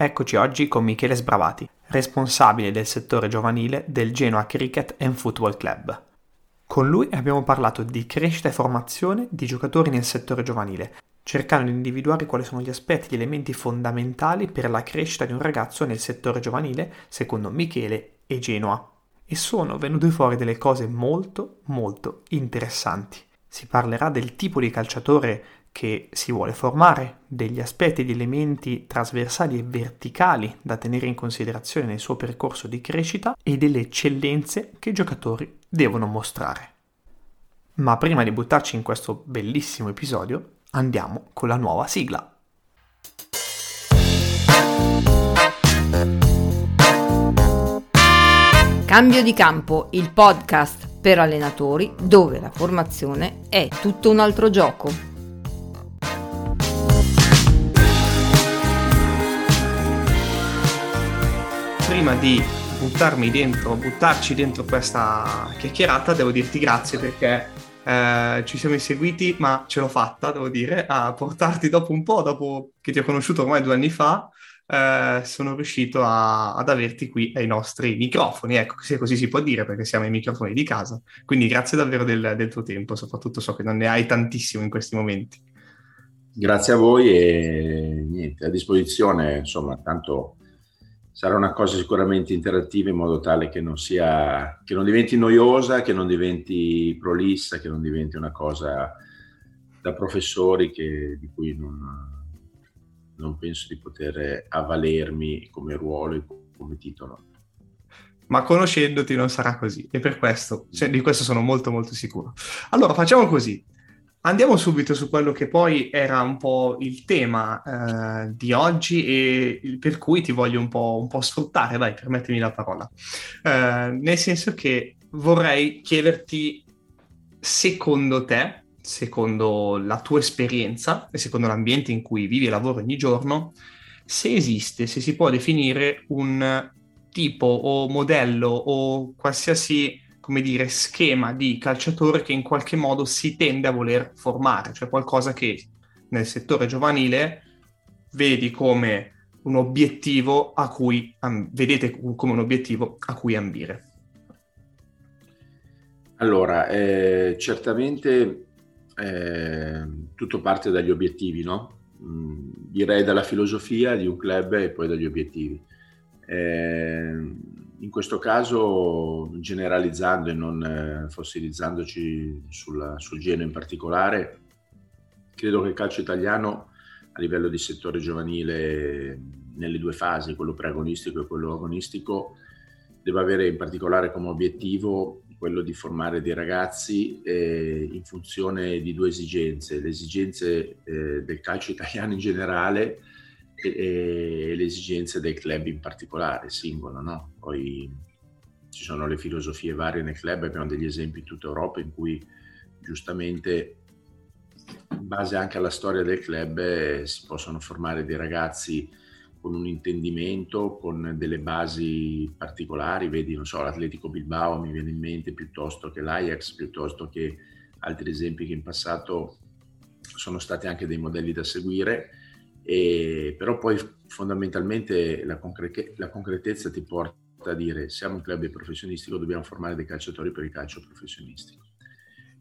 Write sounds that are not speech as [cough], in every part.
Eccoci oggi con Michele Sbravati, responsabile del settore giovanile del Genoa Cricket and Football Club. Con lui abbiamo parlato di crescita e formazione di giocatori nel settore giovanile, cercando di individuare quali sono gli aspetti, gli elementi fondamentali per la crescita di un ragazzo nel settore giovanile, secondo Michele e Genoa. E sono venute fuori delle cose molto, molto interessanti. Si parlerà del tipo di calciatore che si vuole formare, degli aspetti di elementi trasversali e verticali da tenere in considerazione nel suo percorso di crescita e delle eccellenze che i giocatori devono mostrare. Ma prima di buttarci in questo bellissimo episodio, andiamo con la nuova sigla. Cambio di campo, il podcast per allenatori dove la formazione è tutto un altro gioco. Prima di buttarmi dentro, buttarci dentro questa chiacchierata, devo dirti grazie perché eh, ci siamo inseguiti, ma ce l'ho fatta, devo dire, a portarti dopo un po', dopo che ti ho conosciuto ormai due anni fa, eh, sono riuscito a, ad averti qui ai nostri microfoni, ecco, se così si può dire, perché siamo ai microfoni di casa. Quindi grazie davvero del, del tuo tempo, soprattutto so che non ne hai tantissimo in questi momenti. Grazie a voi e niente, a disposizione, insomma, tanto sarà una cosa sicuramente interattiva in modo tale che non sia, che non diventi noiosa, che non diventi prolissa, che non diventi una cosa da professori che, di cui non, non penso di poter avvalermi come ruolo e come titolo. Ma conoscendoti non sarà così e per questo, cioè, di questo sono molto molto sicuro. Allora facciamo così, Andiamo subito su quello che poi era un po' il tema eh, di oggi e per cui ti voglio un po', un po sfruttare, dai, permettimi la parola. Eh, nel senso che vorrei chiederti, secondo te, secondo la tua esperienza e secondo l'ambiente in cui vivi e lavori ogni giorno, se esiste, se si può definire un tipo o modello o qualsiasi come dire, schema di calciatore che in qualche modo si tende a voler formare, cioè qualcosa che nel settore giovanile vedi come un obiettivo a cui vedete come un obiettivo a cui ambire. Allora, eh, certamente eh, tutto parte dagli obiettivi, no? Mm, direi dalla filosofia di un club e poi dagli obiettivi. Eh, in questo caso, generalizzando e non eh, fossilizzandoci sulla, sul genere in particolare, credo che il calcio italiano a livello di settore giovanile nelle due fasi, quello preagonistico e quello agonistico, deve avere in particolare come obiettivo quello di formare dei ragazzi eh, in funzione di due esigenze, le esigenze eh, del calcio italiano in generale e, e, le esigenze del club in particolare, singolo, no? Poi ci sono le filosofie varie nel club, abbiamo degli esempi in tutta Europa in cui giustamente in base anche alla storia del club eh, si possono formare dei ragazzi con un intendimento, con delle basi particolari, vedi, non so, l'Atletico Bilbao mi viene in mente piuttosto che l'Ajax, piuttosto che altri esempi che in passato sono stati anche dei modelli da seguire e, però poi fondamentalmente la, concre- la, concretezza ti porta a dire siamo un club professionistico, dobbiamo formare dei calciatori per il calcio professionistico.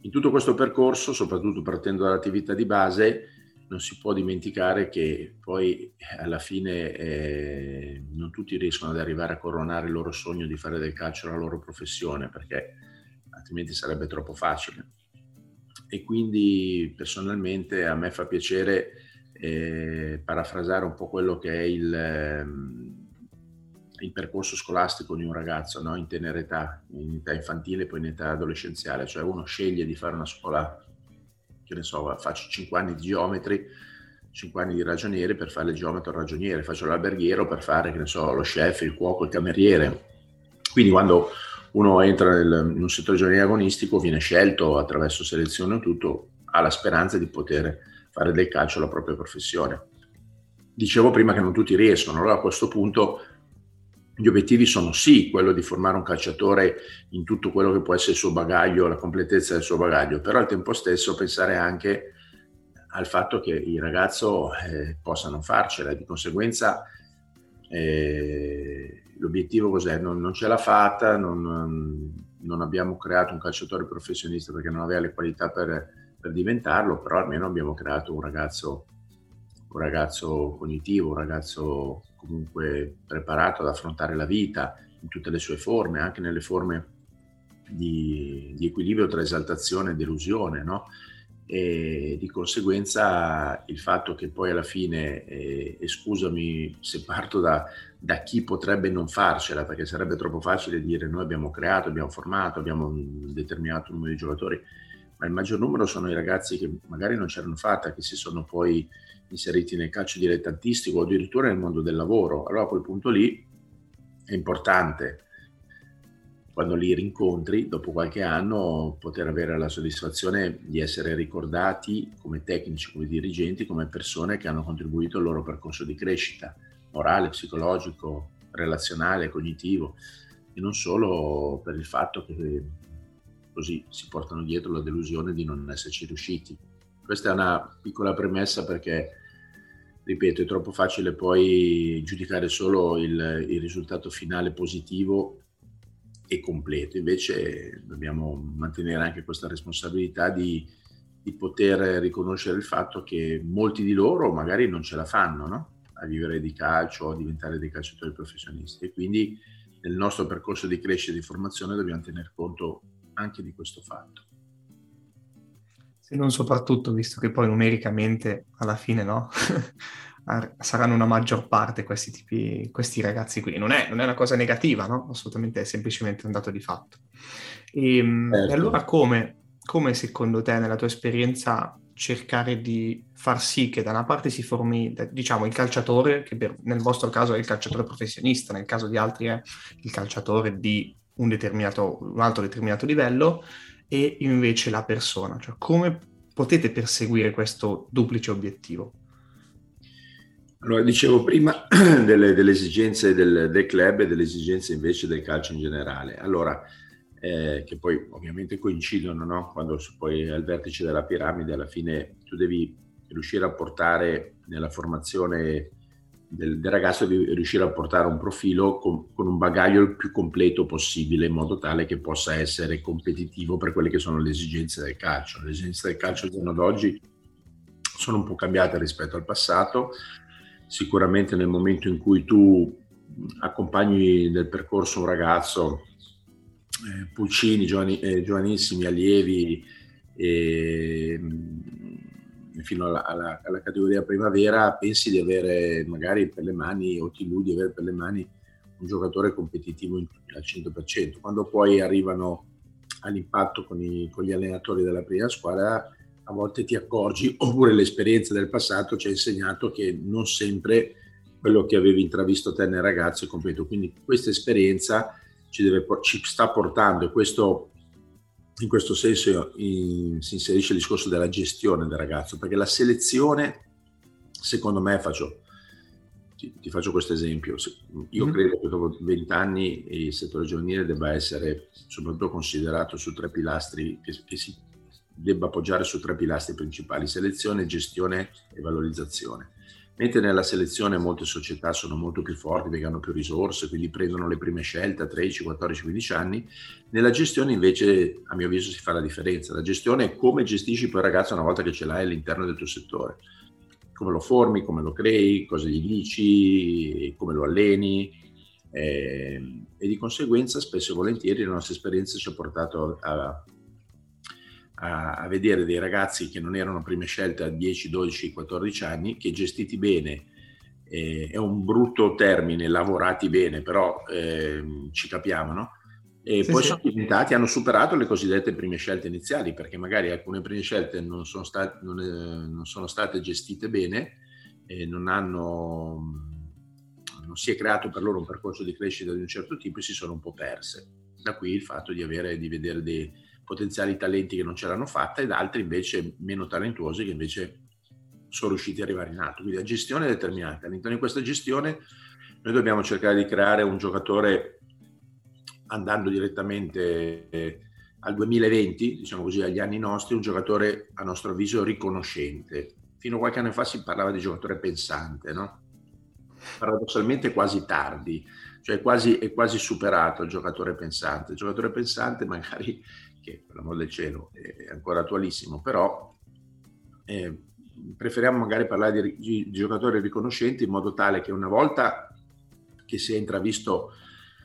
In tutto questo percorso, soprattutto partendo dall'attività di base, non si può dimenticare che poi alla fine eh, non tutti riescono ad arrivare a coronare il loro sogno di fare del calcio la loro professione, perché altrimenti sarebbe troppo facile. E quindi personalmente a me fa piacere eh, parafrasare un po' quello che è il, ehm, il percorso scolastico di un ragazzo no? in tenera età, in età infantile e poi in età adolescenziale, cioè uno sceglie di fare una scuola, che ne so, faccio 5 anni di geometri, 5 anni di ragioniere per fare il geometro ragioniere, faccio l'alberghiero per fare, che ne so, lo chef, il cuoco, il cameriere. Quindi quando uno entra nel, in un settore giovanile agonistico viene scelto attraverso selezione o tutto, ha la speranza di poter fare del calcio la propria professione. Dicevo prima che non tutti riescono, allora a questo punto gli obiettivi sono sì quello di formare un calciatore in tutto quello che può essere il suo bagaglio, la completezza del suo bagaglio, però al tempo stesso pensare anche al fatto che il ragazzo eh, possa non farcela, di conseguenza E l'obiettivo cos'è? Non, non ce l'ha fatta, non, non, abbiamo creato un calciatore professionista perché non aveva le qualità per, per diventarlo, però almeno abbiamo creato un ragazzo, un ragazzo cognitivo, un ragazzo comunque preparato ad affrontare la vita in tutte le sue forme, anche nelle forme di, di equilibrio tra esaltazione e delusione, no? e di conseguenza il fatto che poi alla fine, eh, e scusami se parto da, da, chi potrebbe non farcela, perché sarebbe troppo facile dire noi abbiamo creato, abbiamo formato, abbiamo un determinato numero di giocatori, ma il maggior numero sono i ragazzi che magari non c'erano fatta, che si sono poi inseriti nel calcio dilettantistico o addirittura nel mondo del lavoro. Allora a quel punto lì è importante quando li rincontri dopo qualche anno poter avere la soddisfazione di essere ricordati come tecnici, come dirigenti, come persone che hanno contribuito al loro percorso di crescita morale, psicologico, relazionale, cognitivo e non solo per il fatto che così si portano dietro la delusione di non esserci riusciti. Questa è una piccola premessa perché ripeto, è troppo facile poi giudicare solo il, il risultato finale positivo e completo. Invece dobbiamo mantenere anche questa responsabilità di, di, poter riconoscere il fatto che molti di loro magari non ce la fanno no? a vivere di calcio a diventare dei calciatori professionisti e quindi nel nostro percorso di crescita e di formazione dobbiamo tener conto anche di questo fatto. Se non soprattutto, visto che poi numericamente alla fine no? [laughs] saranno una maggior parte questi, tipi, questi ragazzi qui. Non è, non è, una cosa negativa, no? Assolutamente, è semplicemente un dato di fatto. E, ehm, certo. e allora come, come, secondo te, nella tua esperienza, cercare di far sì che da una parte si formi, diciamo, il calciatore, che per, nel vostro caso è il calciatore professionista, nel caso di altri è il calciatore di un, determinato, un altro determinato livello, e invece la persona, cioè come potete perseguire questo duplice obiettivo? Allora, dicevo prima [clears throat] delle, delle esigenze del, del, club e delle esigenze invece del calcio in generale. Allora, eh, che poi ovviamente coincidono, no? Quando poi al vertice della piramide, alla fine tu devi riuscire a portare nella formazione del, del ragazzo, devi riuscire a portare un profilo con, con, un bagaglio il più completo possibile, in modo tale che possa essere competitivo per quelle che sono le esigenze del calcio. Le esigenze del calcio al giorno d'oggi sono un po' cambiate rispetto al passato sicuramente nel momento in cui tu accompagni nel percorso un ragazzo, eh, pulcini, giovani, eh, giovanissimi, allievi, eh, fino alla, alla, alla, categoria primavera, pensi di avere magari per le mani, o ti illudi di avere per le mani un giocatore competitivo in, al 100%. Quando poi arrivano all'impatto con, i, con gli allenatori della prima squadra, a volte ti accorgi, [laughs] oppure l'esperienza del passato ci ha insegnato che non sempre quello che avevi intravisto te nel ragazzo è completo. Quindi questa esperienza ci, deve, ci sta portando e questo, in questo senso in, si inserisce il discorso della gestione del ragazzo, perché la selezione, secondo me, faccio, ti, ti faccio questo esempio, io mm. credo che dopo vent'anni il settore giovanile debba essere soprattutto considerato su tre pilastri che, che si debba appoggiare su tre pilastri principali, selezione, gestione e valorizzazione. Mentre nella selezione molte società sono molto più forti perché hanno più risorse, quindi prendono le prime scelte a 13, 14, 15 anni, nella gestione invece a mio avviso si fa la differenza. La gestione è come gestisci poi il ragazzo una volta che ce l'hai all'interno del tuo settore. Come lo formi, come lo crei, cosa gli dici, come lo alleni, eh, e di conseguenza spesso e volentieri la nostra esperienza ci ha portato a, a, vedere dei ragazzi che non erano prime scelte a 10, 12, 14 anni, che gestiti bene, eh, è un brutto termine, lavorati bene, però eh, ci capiamo, no? E sì, poi sì. sono diventati, hanno superato le cosiddette prime scelte iniziali, perché magari alcune prime scelte non sono, state, non, eh, non sono state gestite bene, non hanno non si è creato per loro un percorso di crescita di un certo tipo e si sono un po' perse. Da qui il fatto di, avere, di vedere dei, potenziali talenti che non ce l'hanno fatta ed altri invece meno talentuosi che invece sono riusciti ad arrivare in alto. Quindi la gestione è determinante. All'interno di questa gestione noi dobbiamo cercare di creare un giocatore andando direttamente eh, al 2020, diciamo così, agli anni nostri, un giocatore a nostro avviso riconoscente. Fino a qualche anno fa si parlava di giocatore pensante, no? paradossalmente quasi tardi, cioè quasi, è quasi superato il giocatore pensante. Il giocatore pensante magari, che per l'amor del cielo è ancora attualissimo, però eh, preferiamo magari parlare di, di, giocatori riconoscenti in modo tale che una volta che si è intravisto,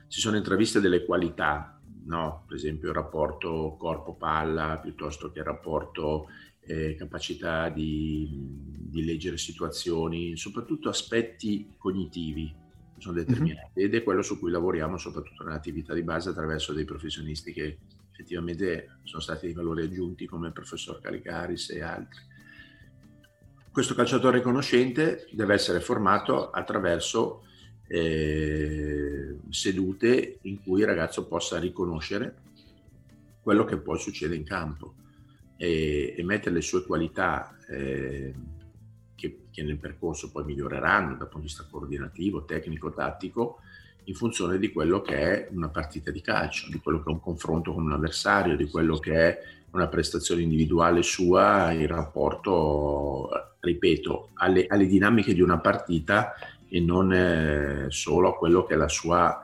si sono intraviste delle qualità, no? per esempio il rapporto corpo-palla piuttosto che il rapporto eh, capacità di, di, leggere situazioni, soprattutto aspetti cognitivi sono mhm. determinati mm-hmm. ed è quello su cui lavoriamo soprattutto nell'attività di base attraverso dei professionisti che effettivamente sono stati dei valori aggiunti come il professor Calicaris e altri. Questo calciatore riconoscente deve essere formato attraverso eh, sedute in cui il ragazzo possa riconoscere quello che poi succede in campo e, e mettere le sue qualità eh, che, che, nel percorso poi miglioreranno dal punto di vista coordinativo, tecnico, tattico, in funzione di quello che è una partita di calcio, di quello che è un confronto con un avversario, di quello che è una prestazione individuale sua in rapporto, ripeto, alle, alle dinamiche di una partita e non eh, solo a quello che è sua,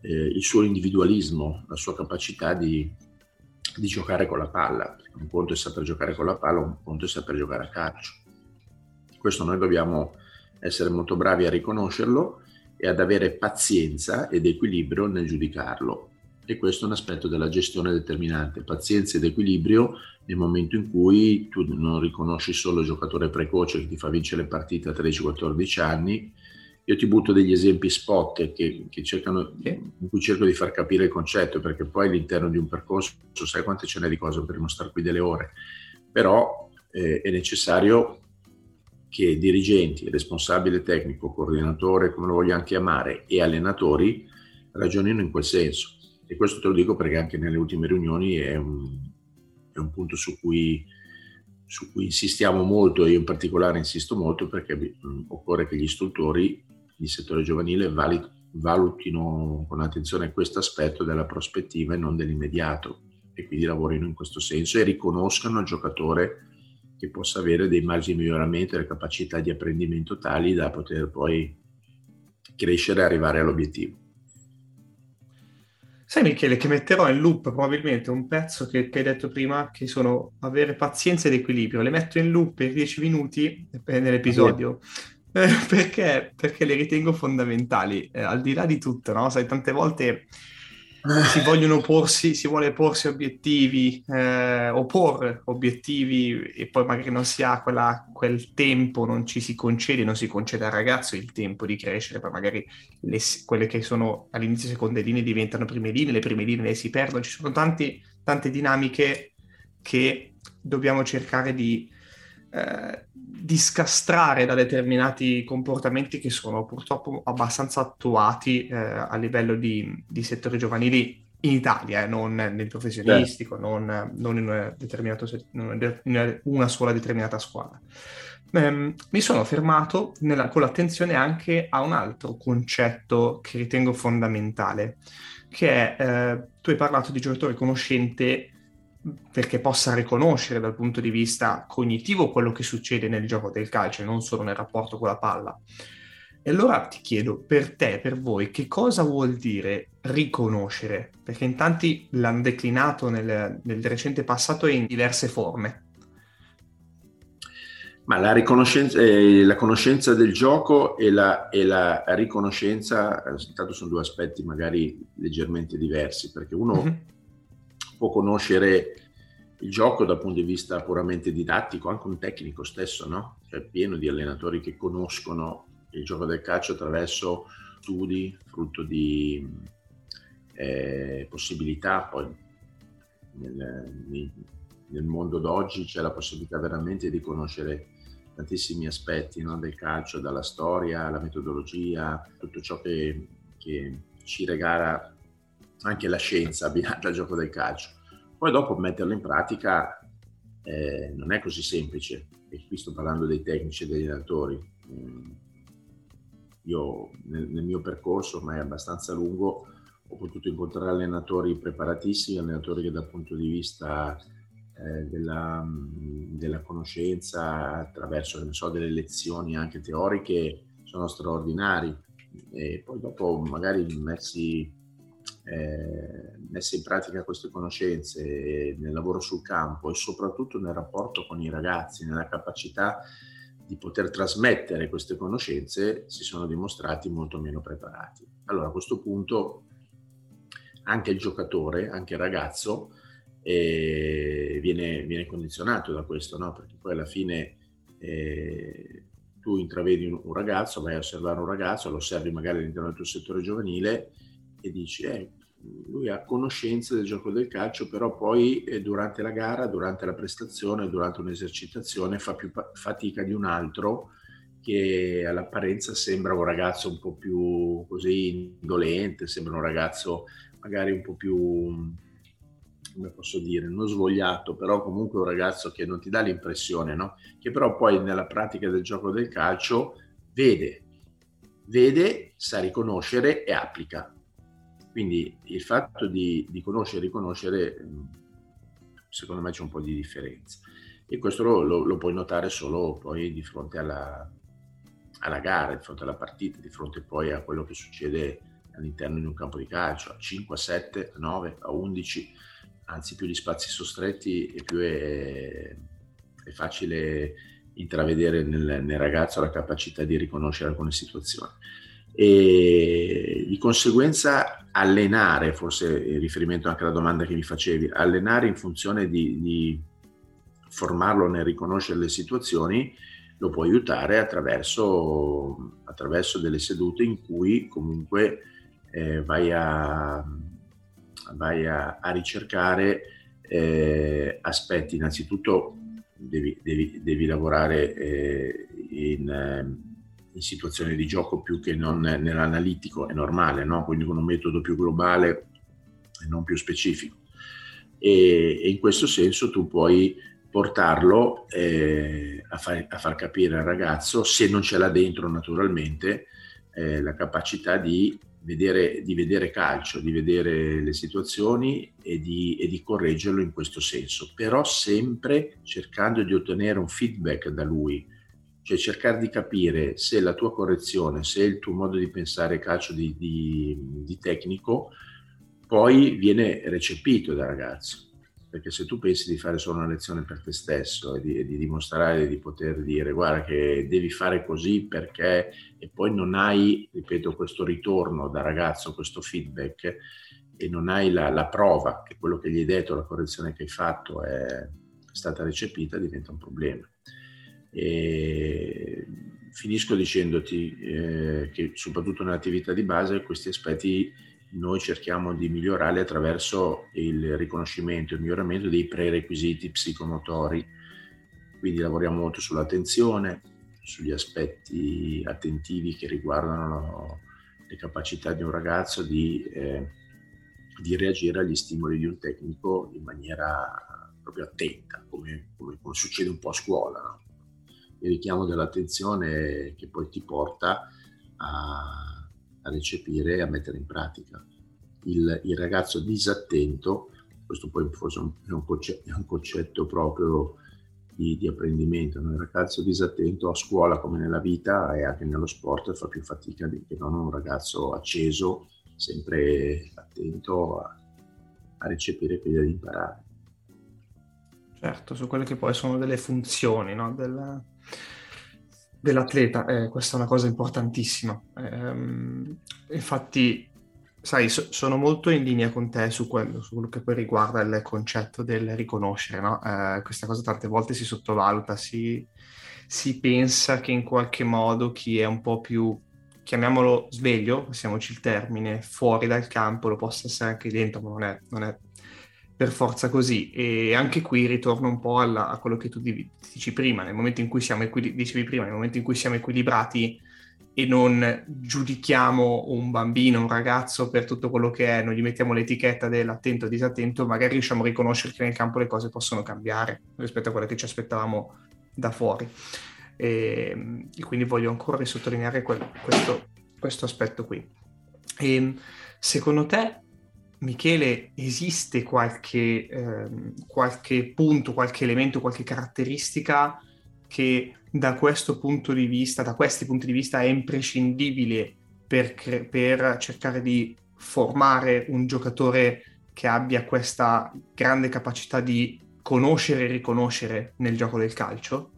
eh, il suo individualismo, la sua capacità di, di giocare con la palla. Un conto è saper giocare con la palla, un conto è saper giocare a calcio. Questo noi dobbiamo essere molto bravi a riconoscerlo e ad avere pazienza ed equilibrio nel giudicarlo e questo è un aspetto della gestione determinante, pazienza ed equilibrio nel momento in cui tu non riconosci solo il giocatore precoce che ti fa vincere le partite a 13-14 anni. Io ti butto degli esempi spot che, che cercano, in cui cerco di far capire il concetto, perché poi all'interno di un percorso sai quante ce n'è di cose, potremmo stare qui delle ore, però eh, è necessario che dirigenti, responsabile tecnico, coordinatore, come lo vogliamo chiamare, e allenatori ragionino in quel senso. E questo te lo dico perché anche nelle ultime riunioni è un, è un punto su cui, su cui, insistiamo molto, io in particolare insisto molto perché mh, occorre che gli istruttori di settore giovanile valutino con attenzione questo aspetto della prospettiva e non dell'immediato e quindi lavorino in questo senso e riconoscano il giocatore che possa avere dei margini di miglioramento e le capacità di apprendimento tali da poter poi crescere e arrivare all'obiettivo. Sai Michele che metterò in loop probabilmente un pezzo che, che, hai detto prima, che sono avere pazienza ed equilibrio. Le metto in loop per 10 minuti eh, nell'episodio. Eh, [laughs] perché? Perché le ritengo fondamentali, eh, al di là di tutto, no? Sai, tante volte si vogliono porsi, si vuole porsi obiettivi, eh, opporre obiettivi e poi magari non si ha quella, quel tempo, non ci si concede, non si concede al ragazzo il tempo di crescere, poi magari le, quelle che sono all'inizio seconde linee diventano prime linee, le prime linee si perdono, ci sono tanti, tante dinamiche che dobbiamo cercare di eh, discastrare da determinati comportamenti che sono purtroppo abbastanza attuati eh, a livello di, di, settori giovanili in Italia, eh, non nel professionistico, non, non, in, una in una sola determinata squadra. Um, mi sono fermato nella, con l'attenzione anche a un altro concetto che ritengo fondamentale, che è, eh, tu hai parlato di giocatore conoscente perché possa riconoscere dal punto di vista cognitivo quello che succede nel gioco del calcio e non solo nel rapporto con la palla. E allora ti chiedo, per te, per voi, che cosa vuol dire riconoscere? Perché in tanti l'hanno declinato nel, nel recente passato in diverse forme. Ma la, riconoscenza, eh, la conoscenza del gioco e la, e la riconoscenza, eh, intanto sono due aspetti magari leggermente diversi, perché uno mm-hmm può conoscere il gioco dal punto di vista puramente didattico, anche un tecnico stesso, no? Cioè pieno di allenatori che conoscono il gioco del calcio attraverso studi, frutto di eh, possibilità. Poi nel, nel, mondo d'oggi c'è la possibilità veramente di conoscere tantissimi aspetti no? del calcio, dalla storia, alla metodologia, tutto ciò che, che ci regala anche la scienza abbinata [laughs] al gioco del calcio. Poi dopo metterlo in pratica eh, non è così semplice, e qui sto parlando dei tecnici e degli allenatori. Mm, io nel, nel, mio percorso, ormai abbastanza lungo, ho potuto incontrare allenatori preparatissimi, allenatori che dal punto di vista eh, della, mm, della, conoscenza attraverso so, delle lezioni anche teoriche sono straordinari e poi dopo magari messi, eh, messe in pratica queste conoscenze nel lavoro sul campo e soprattutto nel rapporto con i ragazzi, nella capacità di poter trasmettere queste conoscenze, si sono dimostrati molto meno preparati. Allora a questo punto anche il giocatore, anche il ragazzo, eh, viene, viene, condizionato da questo, no? perché poi alla fine eh, tu intravedi un, ragazzo, vai a osservare un ragazzo, lo osservi magari all'interno del tuo settore giovanile e dici, eh, lui ha conoscenza del gioco del calcio, però poi eh, durante la gara, durante la prestazione, durante un'esercitazione fa più pa- fatica di un altro che all'apparenza sembra un ragazzo un po' più così indolente, sembra un ragazzo magari un po' più, come posso dire, non svogliato, però comunque un ragazzo che non ti dà l'impressione, no? Che però poi nella pratica del gioco del calcio vede, vede, sa riconoscere e applica. Quindi il fatto di, di conoscere e riconoscere, secondo me c'è un po' di differenza. E questo lo, lo, lo puoi notare solo poi di fronte alla, alla gara, di fronte alla partita, di fronte poi a quello che succede all'interno di un campo di calcio, a 5, a 7, a 9, a 11, anzi più gli spazi sono stretti e più è, è facile intravedere nel, nel, ragazzo la capacità di riconoscere alcune situazioni. E di conseguenza allenare, forse in riferimento anche alla domanda che mi facevi, allenare in funzione di, di formarlo nel riconoscere le situazioni, lo può aiutare attraverso, attraverso delle sedute in cui comunque eh, vai, a, vai a, a ricercare eh, aspetti. Innanzitutto devi, devi, devi lavorare eh, in, ehm, in, situazioni di gioco più che non nell'analitico, è normale, no? quindi con un metodo più globale e non più specifico. E, e in questo senso tu puoi portarlo eh, a, far, a, far, capire al ragazzo, se non ce l'ha dentro naturalmente, eh, la capacità di vedere, di vedere calcio, di vedere le situazioni e di, e di correggerlo in questo senso, però sempre cercando di ottenere un feedback da lui, cioè cercare di capire se la tua correzione, se il tuo modo di pensare calcio di, di, di tecnico poi viene recepito dal ragazzo perché se tu pensi di fare solo una lezione per te stesso e di, di, dimostrare di poter dire guarda che devi fare così perché e poi non hai, ripeto, questo ritorno da ragazzo, questo feedback e non hai la, la prova che quello che gli hai detto, la correzione che hai fatto è stata recepita, diventa un problema. E finisco dicendoti eh, che soprattutto nell'attività di base questi aspetti noi cerchiamo di migliorare attraverso il riconoscimento e il miglioramento dei prerequisiti psicomotori. Quindi lavoriamo molto sull'attenzione, sugli aspetti attentivi che riguardano le capacità di un ragazzo di, eh, di reagire agli stimoli di un tecnico in maniera proprio attenta, come, come, come succede un po' a scuola. No? Il richiamo dell'attenzione che poi ti porta a a recepire e a mettere in pratica. Il, il ragazzo disattento, questo poi forse è un concetto, è un concetto proprio di, di, apprendimento, no? il ragazzo disatento a scuola come nella vita e anche nello sport fa più fatica di, che non un ragazzo acceso, sempre attento a, a recepire e ad imparare. Certo, su quelle che poi sono delle funzioni no? Della, dell'atleta, eh, questa è una cosa importantissima. Eh, infatti, sai, so, sono molto in linea con te su quello, su quello che poi riguarda il concetto del riconoscere, no? eh, questa cosa tante volte si sottovaluta, si, si, pensa che in qualche modo chi è un po' più, chiamiamolo sveglio, passiamoci il termine, fuori dal campo lo possa essere anche dentro, ma non è, non è per forza così. E anche qui ritorno un po' alla, a quello che tu dici prima, nel momento in cui siamo equil- dicevi prima, nel momento in cui siamo equilibrati e non giudichiamo un bambino, un ragazzo per tutto quello che è, non gli mettiamo l'etichetta dell'attento o disattento, magari riusciamo a riconoscere che nel campo le cose possono cambiare rispetto a quelle che ci aspettavamo da fuori. E, e quindi voglio ancora sottolineare quel, questo, questo aspetto qui. E, secondo te Michele, esiste qualche, ehm, qualche punto, qualche elemento, qualche caratteristica che da questo punto di vista, da questi punti di vista, è imprescindibile per, cre- per cercare di formare un giocatore che abbia questa grande capacità di conoscere e riconoscere nel gioco del calcio?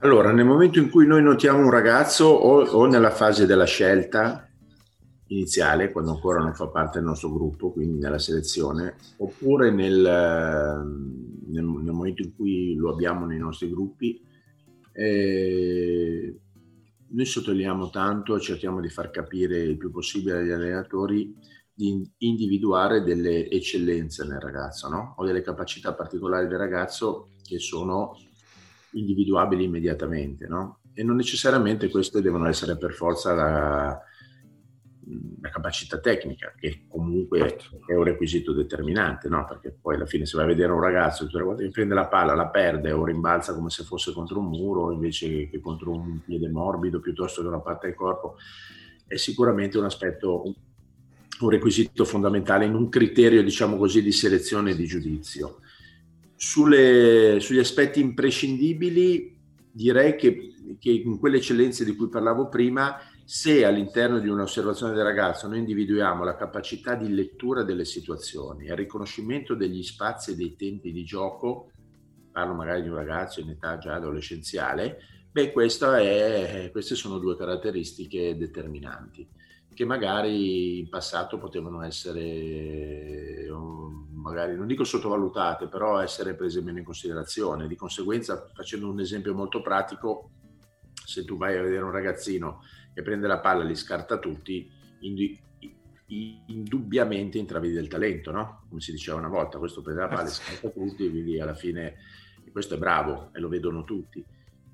Allora, nel momento in cui noi notiamo un ragazzo o, o, nella fase della scelta iniziale, quando ancora non fa parte del nostro gruppo, quindi nella selezione, oppure nel, nel, nel momento in cui lo abbiamo nei nostri gruppi, eh, noi sottolineiamo tanto, cerchiamo di far capire il più possibile agli allenatori di individuare delle eccellenze nel ragazzo, no? o delle capacità particolari del ragazzo che sono individuabili immediatamente. No? E non necessariamente queste devono essere per forza la, la capacità tecnica, che comunque certo. è un requisito determinante, no? perché poi alla fine se vai a vedere un ragazzo tutte le volte che prende la palla la perde o rimbalza come se fosse contro un muro invece che contro un piede morbido piuttosto che una parte del corpo, è sicuramente un aspetto un requisito fondamentale in un criterio, diciamo così, di selezione e di giudizio. Sulle, sugli aspetti imprescindibili direi che, che, in quelle eccellenze di cui parlavo prima, se all'interno di un'osservazione del ragazzo noi individuiamo la capacità di lettura delle situazioni, il riconoscimento degli spazi e dei tempi di gioco, parlo magari di un ragazzo in età già adolescenziale, beh, è, queste sono due caratteristiche determinanti che magari in passato potevano essere, magari non dico sottovalutate, però essere prese meno in considerazione. Di conseguenza, facendo un esempio molto pratico, se tu vai a vedere un ragazzino che prende la palla e li scarta tutti, indubbiamente intravedi del talento, no? Come si diceva una volta, questo prende la palla e scarta tutti, quindi alla fine questo è bravo e lo vedono tutti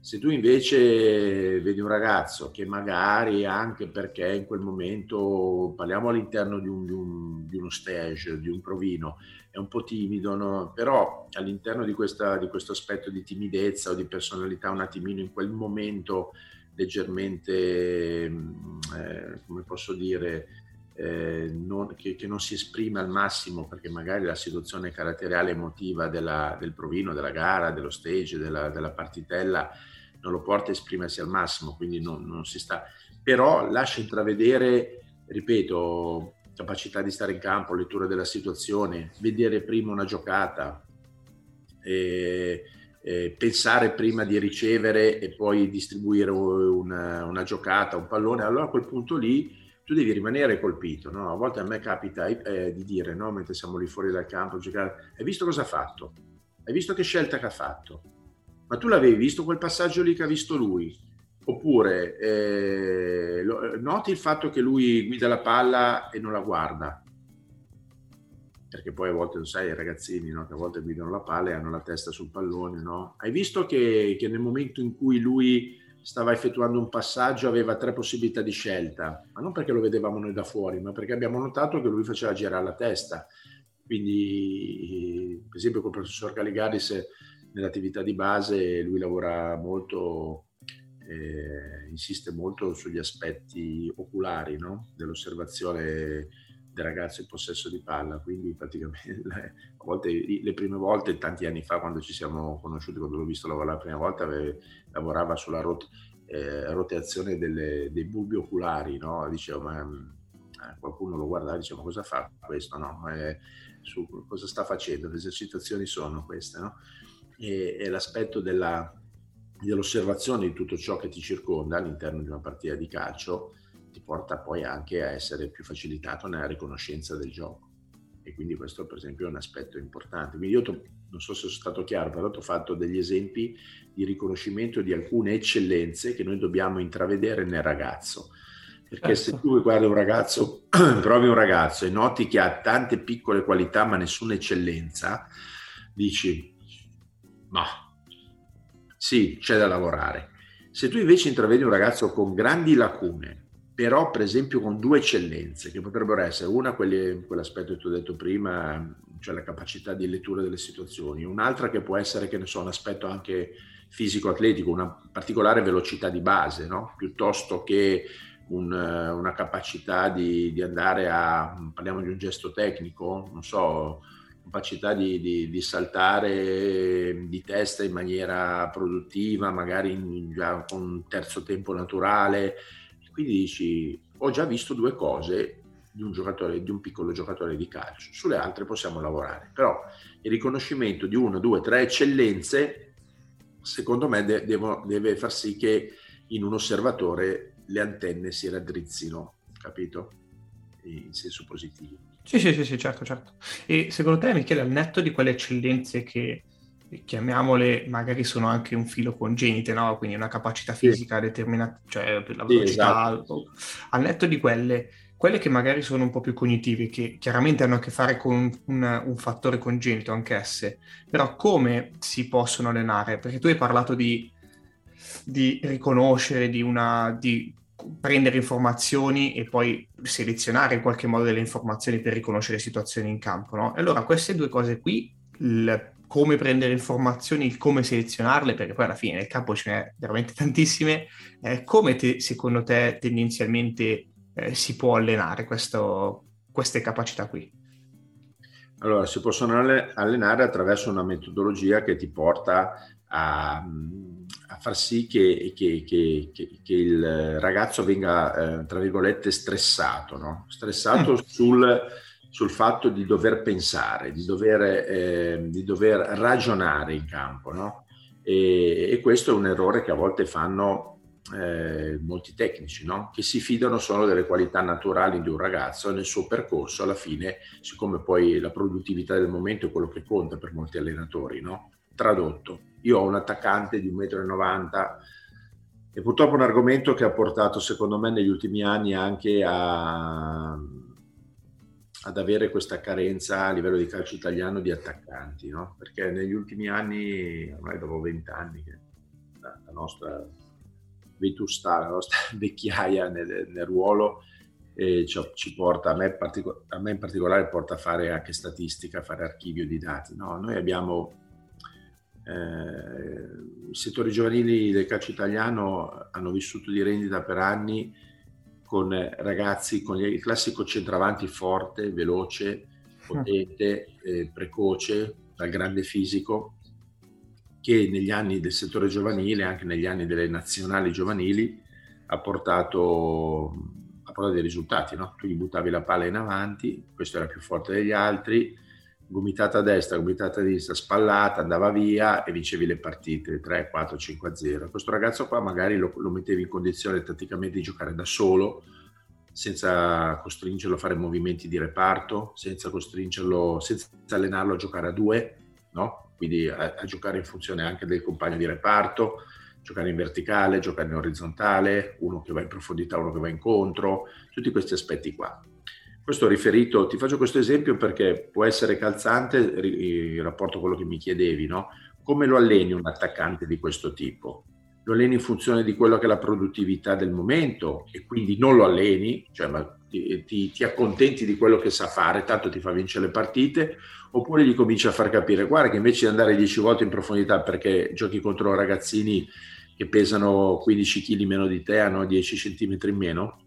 se tu invece vedi un ragazzo che magari anche perché in quel momento parliamo all'interno di, un, di, un, di uno stage, di un provino, è un po' timido, no? però all'interno di, questa, di questo aspetto di timidezza o di personalità un attimino in quel momento leggermente, mm, eh, come posso dire, eh, non, che, che, non si esprime al massimo perché magari la situazione caratteriale emotiva della, del provino, della gara, dello stage, della, della partitella non lo porta a esprimersi al massimo, quindi non, non si sta... Però lascia intravedere, ripeto, capacità di stare in campo, lettura della situazione, vedere prima una giocata, eh, eh, pensare prima di ricevere e poi distribuire una, una, giocata, un pallone, allora a quel punto lì tu devi rimanere colpito. No? A volte a me capita eh, di dire, no? mentre siamo lì fuori dal campo, giocare, hai visto cosa ha fatto? Hai visto che scelta che ha fatto? ma tu l'avevi visto quel passaggio lì che ha visto lui? Oppure eh, noti il fatto che lui guida la palla e non la guarda? Perché poi a volte, lo sai, i ragazzini no? che a volte guidano la palla e hanno la testa sul pallone, no? Hai visto che, che nel momento in cui lui stava effettuando un passaggio aveva tre possibilità di scelta, ma non perché lo vedevamo noi da fuori, ma perché abbiamo notato che lui faceva girare la testa. Quindi, per esempio, col professor Caligaris nell'attività di base lui lavora molto, eh, insiste molto sugli aspetti oculari no? dell'osservazione del ragazzo in possesso di palla, quindi praticamente [laughs] a volte, le prime volte, tanti anni fa quando ci siamo conosciuti, quando l'ho visto lavorare la prima volta, lavorava sulla rot- eh, rotazione delle, dei bulbi oculari, no? dicevo ma eh, qualcuno lo guardava e diceva ma cosa fa questo, no? Eh, su, cosa sta facendo, le esercitazioni sono queste, no? e, e l'aspetto della, dell'osservazione di tutto ciò che ti circonda all'interno di una partita di calcio ti porta poi anche a essere più facilitato nella riconoscenza del gioco. E quindi questo per esempio è un aspetto importante. Quindi io non so se sono stato chiaro, però ho fatto degli esempi di riconoscimento di alcune eccellenze che noi dobbiamo intravedere nel ragazzo. Perché certo. se tu guardi un ragazzo, [clears throat] provi un ragazzo e noti che ha tante piccole qualità ma nessuna eccellenza, dici ma sì, c'è da lavorare. Se tu invece intravedi un ragazzo con grandi lacune, però per esempio con due eccellenze, che potrebbero essere una, quelle, quell'aspetto che ti ho detto prima, cioè la capacità di lettura delle situazioni, un'altra che può essere, che ne so, un aspetto anche fisico-atletico, una particolare velocità di base, no? piuttosto che un, una capacità di, di andare a, parliamo di un gesto tecnico, non so, capacità di, di, di, saltare di testa in maniera produttiva, magari in, con un terzo tempo naturale. Quindi dici, ho già visto due cose di un giocatore, di un piccolo giocatore di calcio, sulle altre possiamo lavorare. Però il riconoscimento di una, due, tre eccellenze, secondo me de- devo, deve far sì che in un osservatore le antenne si raddrizzino, capito? In senso positivo. Sì, sì, sì, sì, certo, certo. E secondo te, Michele, al netto di quelle eccellenze che chiamiamole magari sono anche un filo congenite, no? Quindi una capacità fisica sì. determinata, cioè per la velocità, sì, esatto. al netto di quelle, quelle che magari sono un po' più cognitive, che chiaramente hanno a che fare con un, un fattore congenito anch'esse, però come si possono allenare? Perché tu hai parlato di, di riconoscere, di, una, di prendere informazioni e poi selezionare in qualche modo delle informazioni per riconoscere situazioni in campo. No? Allora queste due cose qui, il come prendere informazioni, il come selezionarle, perché poi alla fine nel campo ce n'è veramente tantissime, eh, come te, secondo te tendenzialmente eh, si può allenare questo, queste capacità qui? Allora, si possono allenare attraverso una metodologia che ti porta a a far sì che, che, che, che il ragazzo venga, eh, tra virgolette, stressato, no? stressato mm. sul, sul, fatto di dover pensare, di dover, eh, di dover ragionare in campo. No? E, e, questo è un errore che a volte fanno eh, molti tecnici, no? che si fidano solo delle qualità naturali di un ragazzo nel suo percorso, alla fine, siccome poi la produttività del momento è quello che conta per molti allenatori, no? tradotto io ho un attaccante di 1,90 m e purtroppo un argomento che ha portato secondo me negli ultimi anni anche a, ad avere questa carenza a livello di calcio italiano di attaccanti, no? perché negli ultimi anni, ormai dopo vent'anni, la, la nostra vetustà, la nostra [laughs] vecchiaia nel, nel ruolo eh, ci, ci, porta, a me, partico- a me, in particolare porta a fare anche statistica, a fare archivio di dati. No? Noi abbiamo eh, I settori giovanili del calcio italiano hanno vissuto di rendita per anni con ragazzi con il classico centravanti forte, veloce, [laughs] potente, eh, precoce, dal grande fisico, che negli anni del settore giovanile, anche negli anni delle nazionali giovanili, ha portato, ha portato dei risultati. No? Tu gli buttavi la palla in avanti, questo era più forte degli altri, gomitata a destra, gomitata a sinistra, spallata, andava via e vincevi le partite 3, 4, 5 a 0. Questo ragazzo qua magari lo, lo mettevi in condizione tatticamente di giocare da solo, senza costringerlo a fare movimenti di reparto, senza costringerlo, senza allenarlo a giocare a due, no? quindi a, a giocare in funzione anche del compagno di reparto, giocare in verticale, giocare in orizzontale, uno che va in profondità, uno che va incontro, tutti questi aspetti qua. Questo riferito, ti faccio questo esempio perché può essere calzante in rapporto a quello che mi chiedevi, no? Come lo alleni un attaccante di questo tipo? Lo alleni in funzione di quello che è la produttività del momento e quindi non lo alleni, cioè ti, ti, ti accontenti di quello che sa fare, tanto ti fa vincere le partite, oppure gli cominci a far capire, guarda che invece di andare 10 volte in profondità perché giochi contro ragazzini che pesano 15 kg meno di te, hanno 10 cm in meno,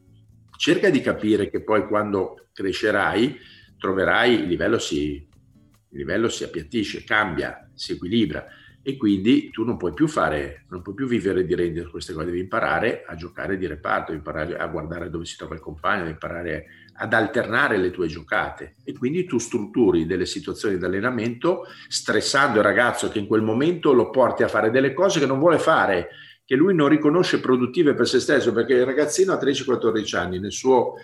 cerca di capire che poi quando crescerai troverai il livello si, il livello si appiattisce, cambia, si equilibra. E quindi tu non puoi più fare, non puoi più vivere di rendere queste cose, devi imparare a giocare di reparto, imparare a guardare dove si trova il compagno, imparare ad alternare le tue giocate. E quindi tu strutturi delle situazioni di allenamento stressando il ragazzo che in quel momento lo porti a fare delle cose che non vuole fare che lui non riconosce produttive per se stesso, perché il ragazzino ha 13-14 anni, nel suo,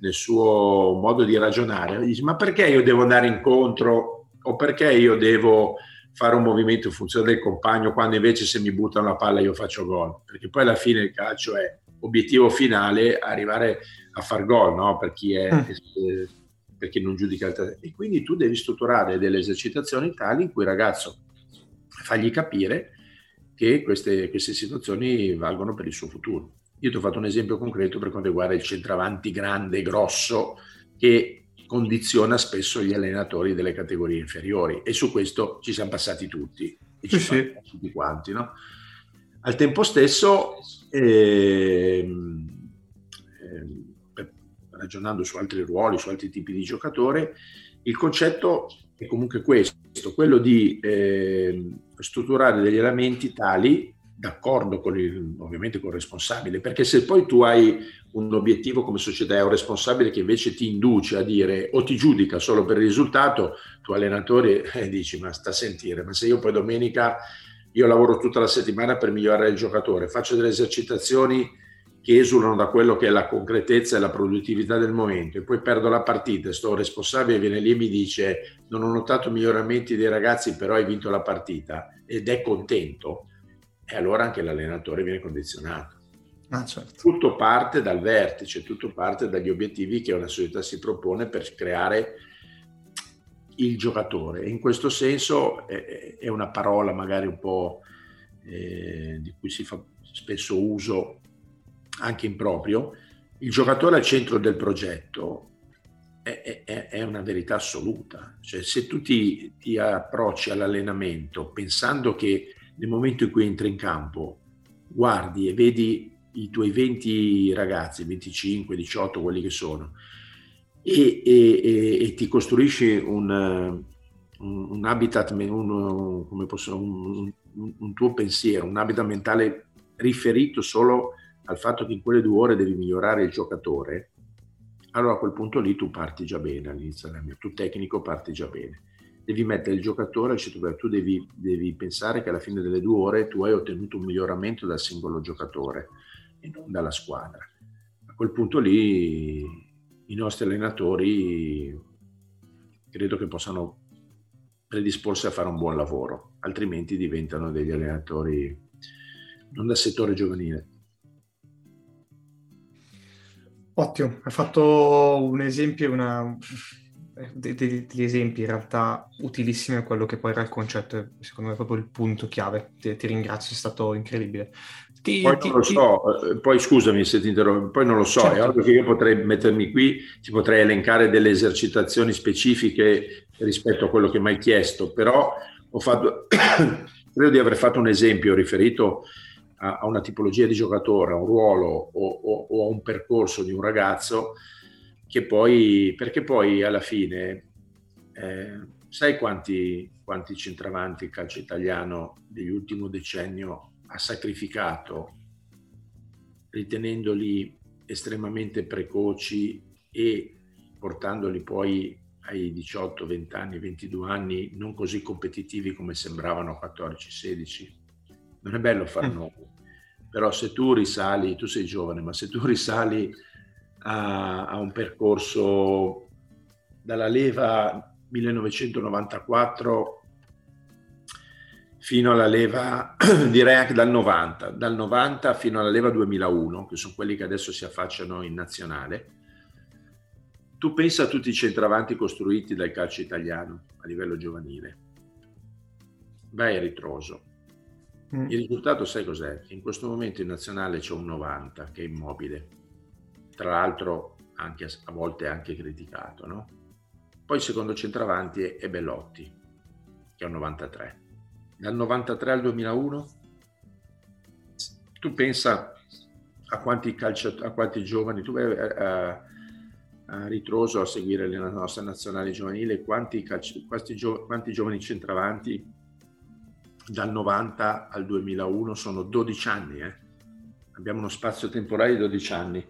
nel suo modo di ragionare, dice ma perché io devo andare incontro o perché io devo fare un movimento in funzione del compagno quando invece se mi buttano la palla io faccio gol? Perché poi alla fine il calcio è obiettivo finale arrivare a far gol, no? Per chi è... Mm. Per chi non giudica il E quindi tu devi strutturare delle esercitazioni tali in cui il ragazzo fagli capire che queste, queste situazioni valgono per il suo futuro. Io ti ho fatto un esempio concreto per quanto riguarda il centravanti grande, grosso, che condiziona spesso gli allenatori delle categorie inferiori e su questo ci siamo passati tutti, e ci sì, sì. tutti quanti. No? Al tempo stesso, ehm, ehm, ragionando su altri ruoli, su altri tipi di giocatore, il concetto è comunque questo, quello di eh, strutturare degli elementi tali, d'accordo con il, ovviamente con il responsabile, perché se poi tu hai un obiettivo come società e un responsabile che invece ti induce a dire o ti giudica solo per il risultato, tu allenatore [laughs] eh, dici ma sta a sentire, ma se io poi domenica io lavoro tutta la settimana per migliorare il giocatore, faccio delle esercitazioni che esulano da quello che è la concretezza e la produttività del momento e poi perdo la partita, sto responsabile, viene lì e mi dice non ho notato miglioramenti dei ragazzi però hai vinto la partita ed è contento e allora anche l'allenatore viene condizionato. Ah, certo. Tutto parte dal vertice, tutto parte dagli obiettivi che una società si propone per creare il giocatore. in questo senso è, una parola magari un po' eh, di cui si fa spesso uso anche improprio, il giocatore al centro del progetto è, è, è una verità assoluta. Cioè, se tu ti, ti, approcci all'allenamento pensando che nel momento in cui entri in campo guardi e vedi i tuoi 20 ragazzi, 25, 18, quelli che sono, e, e, e ti costruisci un, un, un habitat, un, posso, un, tuo pensiero, un habitat mentale riferito solo al fatto che in quelle due ore devi migliorare il giocatore, allora a quel punto lì tu parti già bene all'inizio tu tecnico parti già bene. Devi mettere il giocatore al centro, tu devi, devi pensare che alla fine delle due ore tu hai ottenuto un miglioramento dal singolo giocatore e non dalla squadra. A quel punto lì i nostri allenatori credo che possano predisporsi a fare un buon lavoro, altrimenti diventano degli allenatori non da settore giovanile, Ottimo, hai fatto un esempio, una, degli esempi in realtà utilissimi a quello che poi era il concetto, secondo me proprio il punto chiave. Ti, ti ringrazio, è stato incredibile. Ti, poi ti, non lo so, eh, poi scusami se ti interrompo, poi non lo so, certo. è ovvio che io potrei mettermi qui, ti potrei elencare delle esercitazioni specifiche rispetto a quello che mi hai chiesto, però ho fatto, [coughs] credo di aver fatto un esempio riferito a, a una tipologia di giocatore, a un ruolo o, o, o, a un percorso di un ragazzo che poi, perché poi alla fine, eh, sai quanti, quanti centravanti il calcio italiano dell'ultimo decennio ha sacrificato ritenendoli estremamente precoci e portandoli poi ai 18, 20 anni, 22 anni non così competitivi come sembravano a 14, 16 non è bello fare mm. nuovo, però se tu risali, tu sei giovane, ma se tu risali a, a un percorso dalla leva 1994 fino alla leva, [clears throat] direi anche dal 90, dal 90 fino alla leva 2001, che sono quelli che adesso si affacciano in nazionale, tu pensa a tutti i centravanti costruiti dal calcio italiano a livello giovanile. Vai a ritroso. Mm. Il risultato sai cos'è? In questo momento in nazionale c'è un 90 che è immobile, tra l'altro anche, a volte anche criticato, no? Poi il secondo centravanti è Bellotti, che è un 93. Dal 93 al 2001 tu pensa a quanti, calcio, a quanti giovani, tu vai a, a, ritroso a seguire la nostra nazionale giovanile, quanti, calcio, quanti, gio, quanti giovani centravanti dal 90 al 2001 sono 12 anni, eh? abbiamo uno spazio temporale di 12 anni.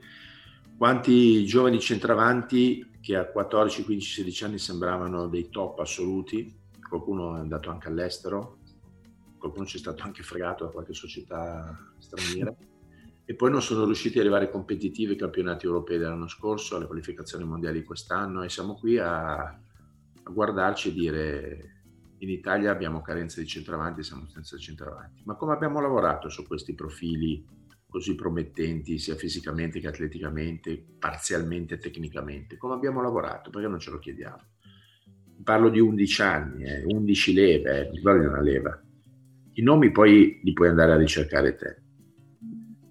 Quanti giovani centravanti che a 14, 15, 16 anni sembravano dei top assoluti, qualcuno è andato anche all'estero, qualcuno ci è stato anche fregato da qualche società straniera e poi non sono riusciti ad arrivare competitivi ai campionati europei dell'anno scorso, alle qualificazioni mondiali quest'anno e siamo qui a, a guardarci e dire in Italia abbiamo carenza di centravanti, siamo senza centravanti. Ma come abbiamo lavorato su questi profili così promettenti, sia fisicamente che atleticamente, parzialmente tecnicamente? Come abbiamo lavorato? Perché non ce lo chiediamo? Parlo di 11 anni, eh, 11 leve, eh, parlo di una leva. I nomi poi li puoi andare a ricercare te,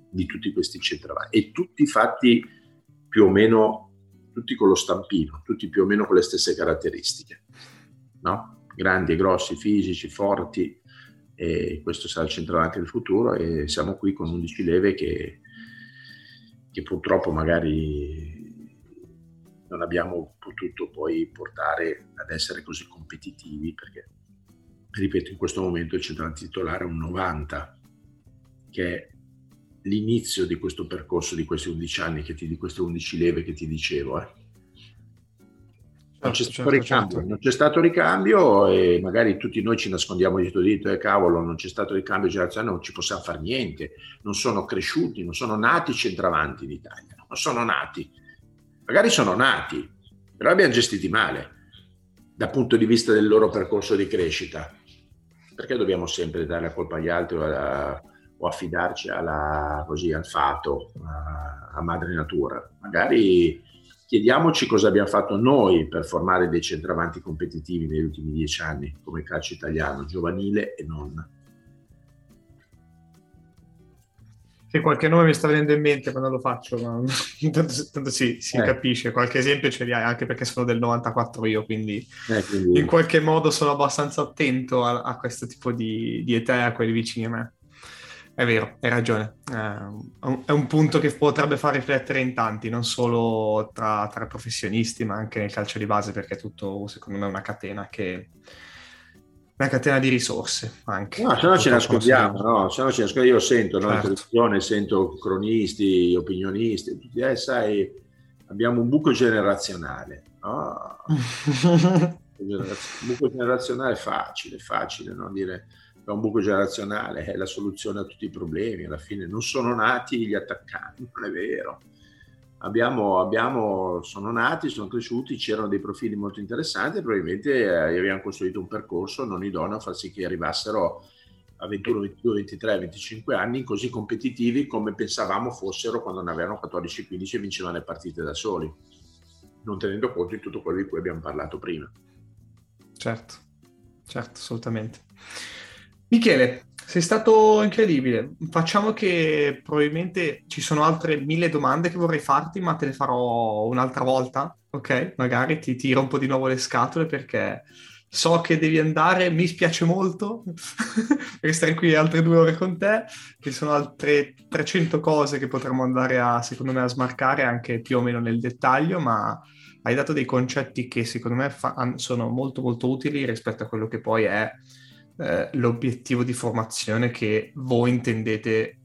di tutti questi centravanti, e tutti fatti più o meno, tutti con lo stampino, tutti più o meno con le stesse caratteristiche, no? Grandi e grossi, fisici, forti, e questo sarà il centravanti del futuro e siamo qui con 11 leve che, che purtroppo magari non abbiamo potuto poi portare ad essere così competitivi perché, ripeto, in questo momento il centrale titolare è un 90, che è l'inizio di questo percorso di questi 11 anni, ti, di queste 11 leve che ti dicevo. Eh. Non c'è, certo, ricambio, certo. non c'è, stato ricambio e magari tutti noi ci nascondiamo dietro dito e cavolo non c'è stato ricambio generazionale, non ci possiamo fare niente, non sono cresciuti, non sono nati centravanti in Italia, non sono nati magari sono nati, però abbiamo gestiti male dal punto di vista del loro percorso di crescita. Perché dobbiamo sempre dare la colpa agli altri o, alla, o affidarci alla, così, al fatto, a, a madre natura? Magari chiediamoci cosa abbiamo fatto noi per formare dei centravanti competitivi negli ultimi dieci anni come calcio italiano, giovanile e non. Sì, qualche nome mi sta venendo in mente quando lo faccio, ma tanto, tanto sì, si eh. capisce. Qualche esempio ce li hai, anche perché sono del 94 io, quindi, eh, quindi... in qualche modo sono abbastanza attento a, a questo tipo di, di età e a quelli vicini a me. È vero, hai ragione. Eh, è un punto che potrebbe far riflettere in tanti, non solo tra, tra professionisti, ma anche nel calcio di base, perché è tutto, secondo me, una catena che una catena di risorse anche. No, se no ci nascondiamo, no? Se no ci nascondiamo. Io sento, certo. no, in televisione sento cronisti, opinionisti, tutti, eh, sai, abbiamo un buco generazionale. No? [laughs] un buco generazionale facile, facile, no? Dire che un buco generazionale è la soluzione a tutti i problemi, alla fine non sono nati gli attaccanti, non è vero abbiamo, abbiamo, sono nati, sono cresciuti, c'erano dei profili molto interessanti e probabilmente eh, abbiamo costruito un percorso non idoneo a far sì che arrivassero a 21, 22, 23, 25 anni così competitivi come pensavamo fossero quando ne avevano 14, 15 e vincevano le partite da soli, non tenendo conto di tutto quello di cui abbiamo parlato prima. Certo, certo, assolutamente. Michele, sei stato incredibile. Facciamo che probabilmente ci sono altre mille domande che vorrei farti, ma te le farò un'altra volta, ok? Magari ti tiro un po' di nuovo le scatole perché so che devi andare, mi spiace molto [laughs] per stare qui altre due ore con te, ci sono altre 300 cose che potremmo andare a, secondo me, a smarcare anche più o meno nel dettaglio, ma hai dato dei concetti che secondo me fa- sono molto molto utili rispetto a quello che poi è eh, l'obiettivo di formazione che voi intendete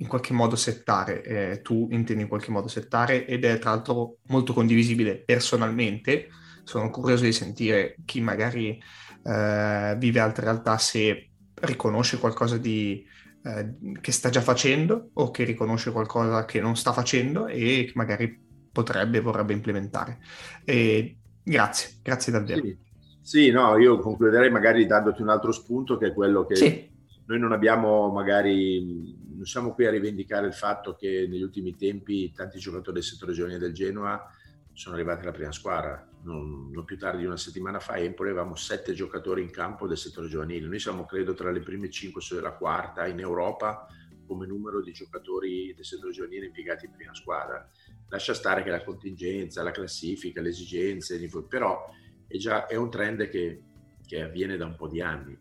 in qualche modo settare, eh, tu intendi in qualche modo settare ed è tra l'altro molto condivisibile personalmente. Sono curioso di sentire chi magari eh, vive altre realtà se riconosce qualcosa di, eh, che sta già facendo o che riconosce qualcosa che non sta facendo e che magari potrebbe, vorrebbe implementare. E grazie, grazie davvero. Sì. Sì, no, io concluderei magari dandoti un altro spunto che è quello che sì. noi non abbiamo magari, non siamo qui a rivendicare il fatto che negli ultimi tempi tanti giocatori del settore giovanile del Genoa sono arrivati alla prima squadra. Non, non, più tardi di una settimana fa a Empoli avevamo sette giocatori in campo del settore giovanile. Noi siamo credo tra le prime cinque, se la quarta in Europa come numero di giocatori del settore giovanile impiegati in prima squadra. Lascia stare che la contingenza, la classifica, le esigenze, però è già è un trend che, che, avviene da un po' di anni.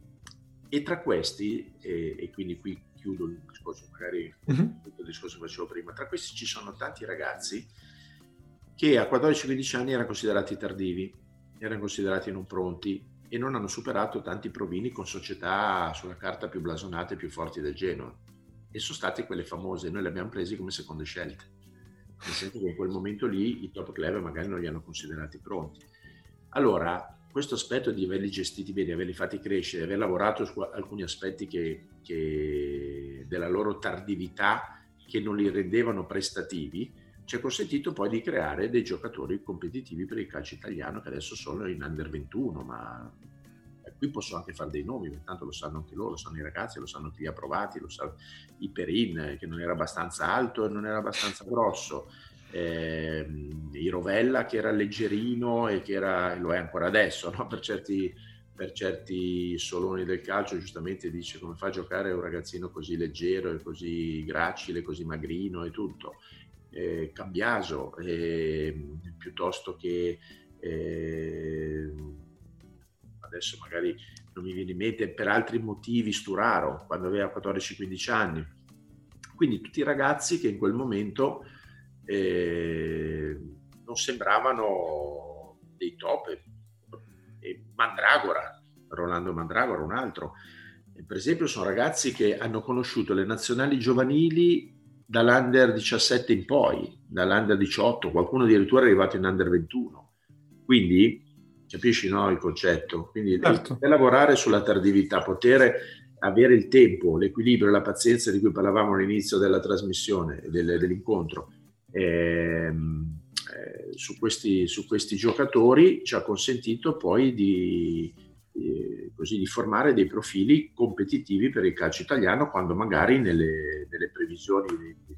E tra questi, e, e quindi qui chiudo il discorso, magari uh-huh. il discorso che facevo prima, tra questi ci sono tanti ragazzi che a 14-15 anni erano considerati tardivi, erano considerati non pronti e non hanno superato tanti provini con società sulla carta più blasonate e più forti del Genoa. E sono state quelle famose, noi le abbiamo prese come seconde scelte. Nel senso che in quel momento lì i top club magari non li hanno considerati pronti. Allora, questo aspetto di averli gestiti bene, averli fatti crescere, aver lavorato su alcuni aspetti che, che della loro tardività che non li rendevano prestativi, ci ha consentito poi di creare dei giocatori competitivi per il calcio italiano che adesso sono in under 21, ma qui posso anche fare dei nomi, intanto lo sanno anche loro, lo sanno i ragazzi, lo sanno chi li ha provati, lo sa Iperin che non era abbastanza alto e non era abbastanza grosso, eh, Rovella che era leggerino e che era, lo è ancora adesso, no? per, certi, per, certi, soloni del calcio, giustamente dice come fa a giocare un ragazzino così leggero e così gracile, così magrino e tutto. Eh, Cambiaso, eh, piuttosto che eh, adesso magari non mi viene in mente per altri motivi Sturaro quando aveva 14-15 anni. Quindi tutti i ragazzi che in quel momento eh, non sembravano dei top. E Mandragora, Rolando Mandragora, un altro. Per esempio sono ragazzi che hanno conosciuto le nazionali giovanili dall'under 17 in poi, dall'under 18, qualcuno addirittura è arrivato in under 21. Quindi capisci no, il concetto? Quindi certo. lavorare sulla tardività, poter avere il tempo, l'equilibrio, la pazienza di cui parlavamo all'inizio della trasmissione, del, dell'incontro, ehm, eh, su, questi, su, questi, giocatori ci ha consentito poi di, di, così, di, formare dei profili competitivi per il calcio italiano quando magari nelle, nelle previsioni di,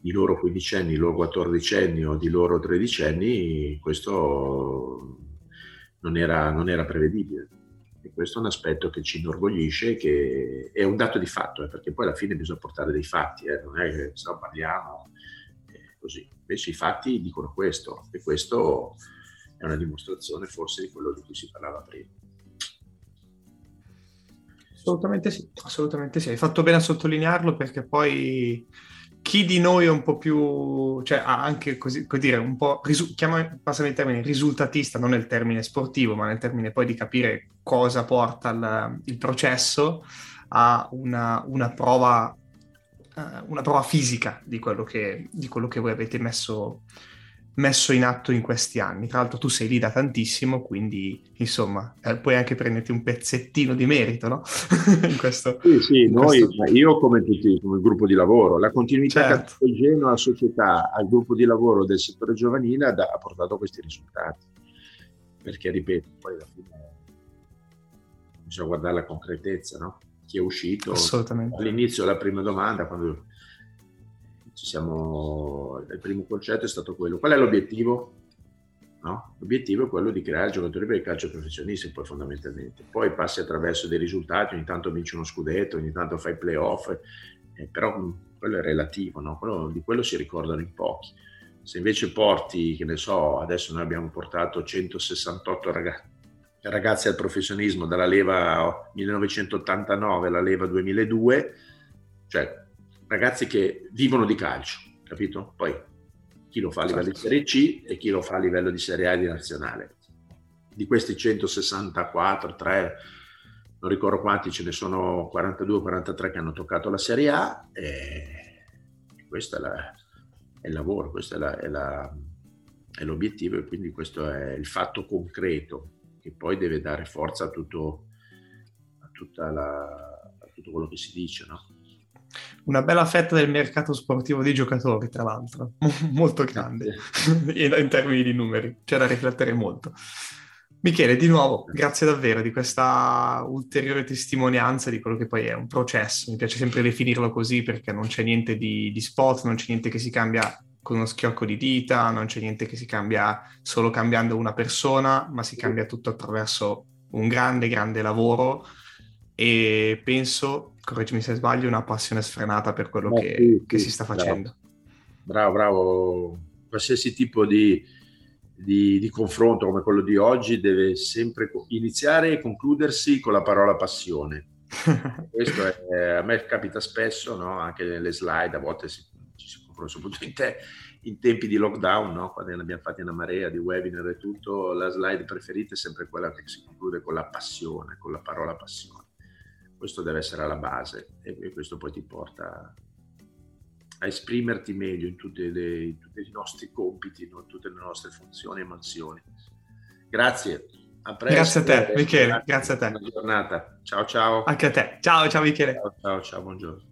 di loro quindicenni, loro quattordicenni o di loro tredicenni questo non era, non era prevedibile. E questo è un aspetto che ci inorgoglisce, che è un dato di fatto, eh, perché poi alla fine bisogna portare dei fatti, eh, non è che se no parliamo eh, così. Invece i fatti dicono questo, e questo è una dimostrazione forse di quello di cui si parlava prima. Assolutamente sì, assolutamente sì. Hai fatto bene a sottolinearlo perché poi chi di noi è un po' più, cioè ha anche così, come dire, un po', risu- chiama, passami il termine, risultatista, non nel termine sportivo, ma nel termine poi di capire cosa porta il, il processo, a una, una, prova, uh, una prova fisica di quello, che, di quello che voi avete messo, messo in atto in questi anni. Tra l'altro tu sei lì da tantissimo, quindi insomma eh, puoi anche prenderti un pezzettino di merito, no? [laughs] in questo, sì, sì, noi, questo... io come tutti, come gruppo di lavoro, la continuità certo. Catogeno alla società, al gruppo di lavoro del settore giovanile ha, ha portato a questi risultati. Perché, ripeto, poi alla fine bisogna guardare la concretezza, no? Chi è uscito all'inizio la prima domanda, quando ci siamo, il primo concetto è stato quello. Qual è l'obiettivo? No? L'obiettivo è quello di creare giocatori per il calcio professionisti, poi fondamentalmente. Poi passi attraverso dei risultati, ogni tanto vinci uno scudetto, ogni tanto fai playoff, eh, però quello è relativo, no? quello, di quello si ricordano in pochi. Se invece porti, che ne so, adesso noi abbiamo portato 168 ragazzi, ragazzi al professionismo dalla leva 1989 alla leva 2002, cioè ragazzi che vivono di calcio, capito? Poi chi lo fa a livello certo. di Serie C e chi lo fa a livello di Serie A e di nazionale. Di questi 164, 3, non ricordo quanti, ce ne sono 42-43 che hanno toccato la Serie A e questo è, la, è il lavoro, questo è, la, è, la, è, l'obiettivo e quindi questo è il fatto concreto che poi deve dare forza a tutto, a a tutto quello che si dice, no? una bella fetta del mercato sportivo dei giocatori, tra l'altro, [laughs] molto grande in termini di numeri, c'è da riflettere molto. Michele, di nuovo, grazie davvero di questa ulteriore testimonianza di quello che poi è un processo. Mi piace sempre definirlo così perché non c'è niente di, di spot, non c'è niente che si cambia con uno schiocco di dita, non c'è niente che si cambia solo cambiando una persona, ma si cambia tutto attraverso un grande, grande lavoro e penso, correggimi se sbaglio, una passione sfrenata per quello che, sì, che sì, si sta facendo. Bravo, bravo. Qualsiasi tipo di, di, di, confronto come quello di oggi deve sempre iniziare e concludersi con la parola passione. [laughs] Questo è, a me capita spesso, no? anche nelle slide, a volte si, ci si confronta soprattutto in, te, in tempi di lockdown, no? quando ne abbiamo fatti una marea di webinar e tutto, la slide preferita è sempre quella che si conclude con la passione, con la parola passione questo deve essere alla base e, questo poi ti porta a esprimerti meglio in, le, in tutti i nostri compiti, in tutte le nostre funzioni e mansioni. Grazie. A presto. Grazie a te, Michele. Grazie a te. Buona giornata. Ciao, ciao. Anche a te. Ciao, ciao, Michele. Ciao, ciao, ciao buongiorno.